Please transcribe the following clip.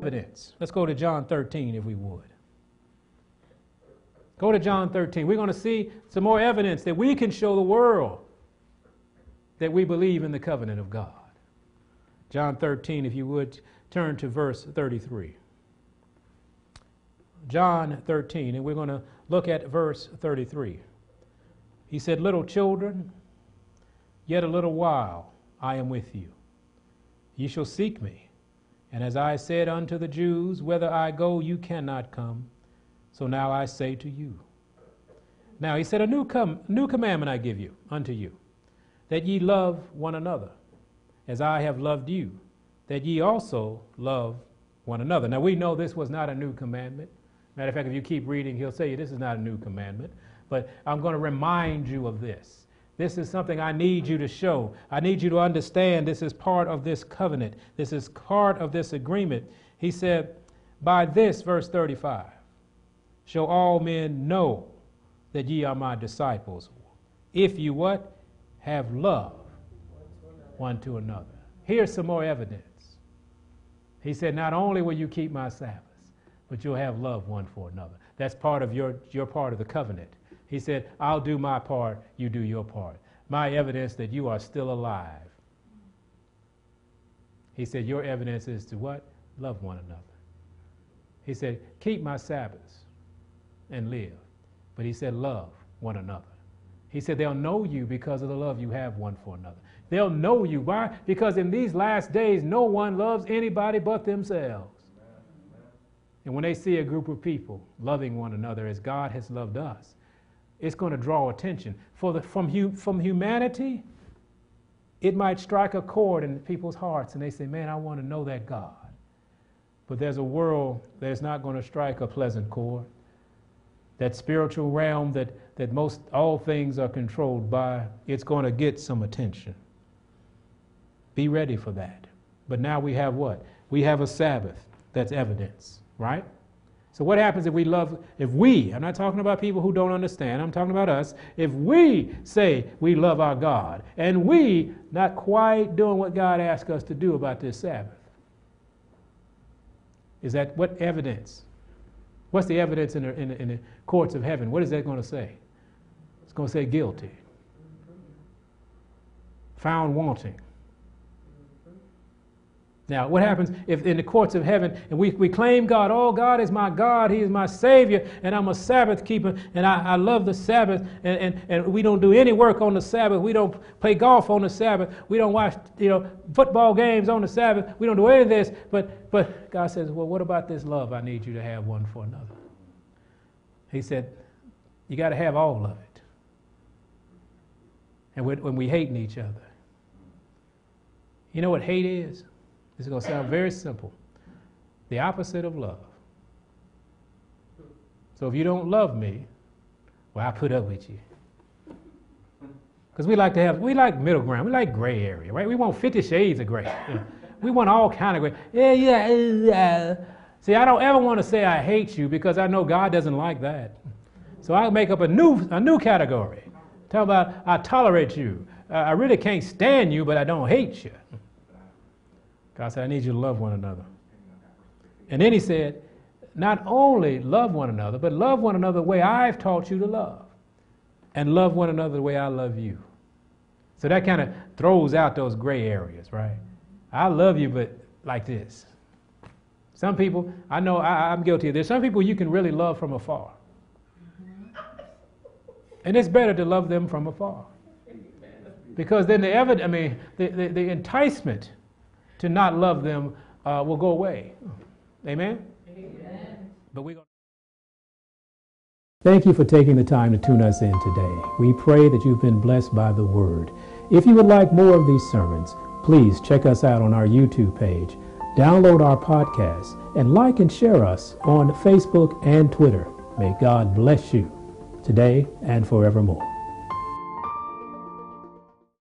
evidence. Let's go to John 13 if we would. Go to John 13. We're going to see some more evidence that we can show the world that we believe in the covenant of God. John 13, if you would turn to verse 33. John 13, and we're going to look at verse 33. He said, Little children, yet a little while I am with you. Ye shall seek me. And as I said unto the Jews, Whither I go, you cannot come. So now I say to you. Now he said, A new, com- new commandment I give you unto you, that ye love one another, as I have loved you, that ye also love one another. Now we know this was not a new commandment. Matter of fact, if you keep reading, he'll say this is not a new commandment. But I'm going to remind you of this. This is something I need you to show. I need you to understand this is part of this covenant. This is part of this agreement. He said, By this, verse 35, shall all men know that ye are my disciples. If you what? Have love one to another. Here's some more evidence. He said, Not only will you keep my Sabbaths, but you'll have love one for another. That's part of your, your part of the covenant. He said, I'll do my part, you do your part. My evidence that you are still alive. He said, Your evidence is to what? Love one another. He said, Keep my Sabbaths and live. But he said, Love one another. He said, They'll know you because of the love you have one for another. They'll know you. Why? Because in these last days, no one loves anybody but themselves. And when they see a group of people loving one another as God has loved us, it's going to draw attention. For the, from, hu, from humanity, it might strike a chord in people's hearts and they say, Man, I want to know that God. But there's a world that's not going to strike a pleasant chord. That spiritual realm that, that most all things are controlled by, it's going to get some attention. Be ready for that. But now we have what? We have a Sabbath that's evidence, right? So what happens if we love, if we, I'm not talking about people who don't understand, I'm talking about us, if we say we love our God and we not quite doing what God asked us to do about this Sabbath, is that what evidence? What's the evidence in the, in the, in the courts of heaven? What is that going to say? It's going to say guilty, found wanting. Now, what happens if in the courts of heaven and we, we claim God, oh, God is my God, He is my Savior, and I'm a Sabbath keeper, and I, I love the Sabbath, and, and, and we don't do any work on the Sabbath, we don't play golf on the Sabbath, we don't watch you know, football games on the Sabbath, we don't do any of this, but, but God says, well, what about this love I need you to have one for another? He said, you got to have all of it. And when, when we hating each other, you know what hate is? It's going to sound very simple. The opposite of love. So if you don't love me, well, I put up with you. Because we like to have, we like middle ground. We like gray area, right? We want 50 shades of gray. Yeah. We want all kind of gray. Yeah, yeah, yeah. See, I don't ever want to say I hate you because I know God doesn't like that. So I make up a new, a new category. Talk about I tolerate you. Uh, I really can't stand you, but I don't hate you. God said, I need you to love one another. And then he said, not only love one another, but love one another the way I've taught you to love. And love one another the way I love you. So that kind of throws out those gray areas, right? I love you, but like this. Some people, I know I, am guilty of this. Some people you can really love from afar. And it's better to love them from afar. Because then the evidence, I mean, the, the, the enticement to not love them uh, will go away. Amen? Amen. But we Thank you for taking the time to tune us in today. We pray that you've been blessed by the word. If you would like more of these sermons, please check us out on our YouTube page, download our podcast, and like and share us on Facebook and Twitter. May God bless you today and forevermore.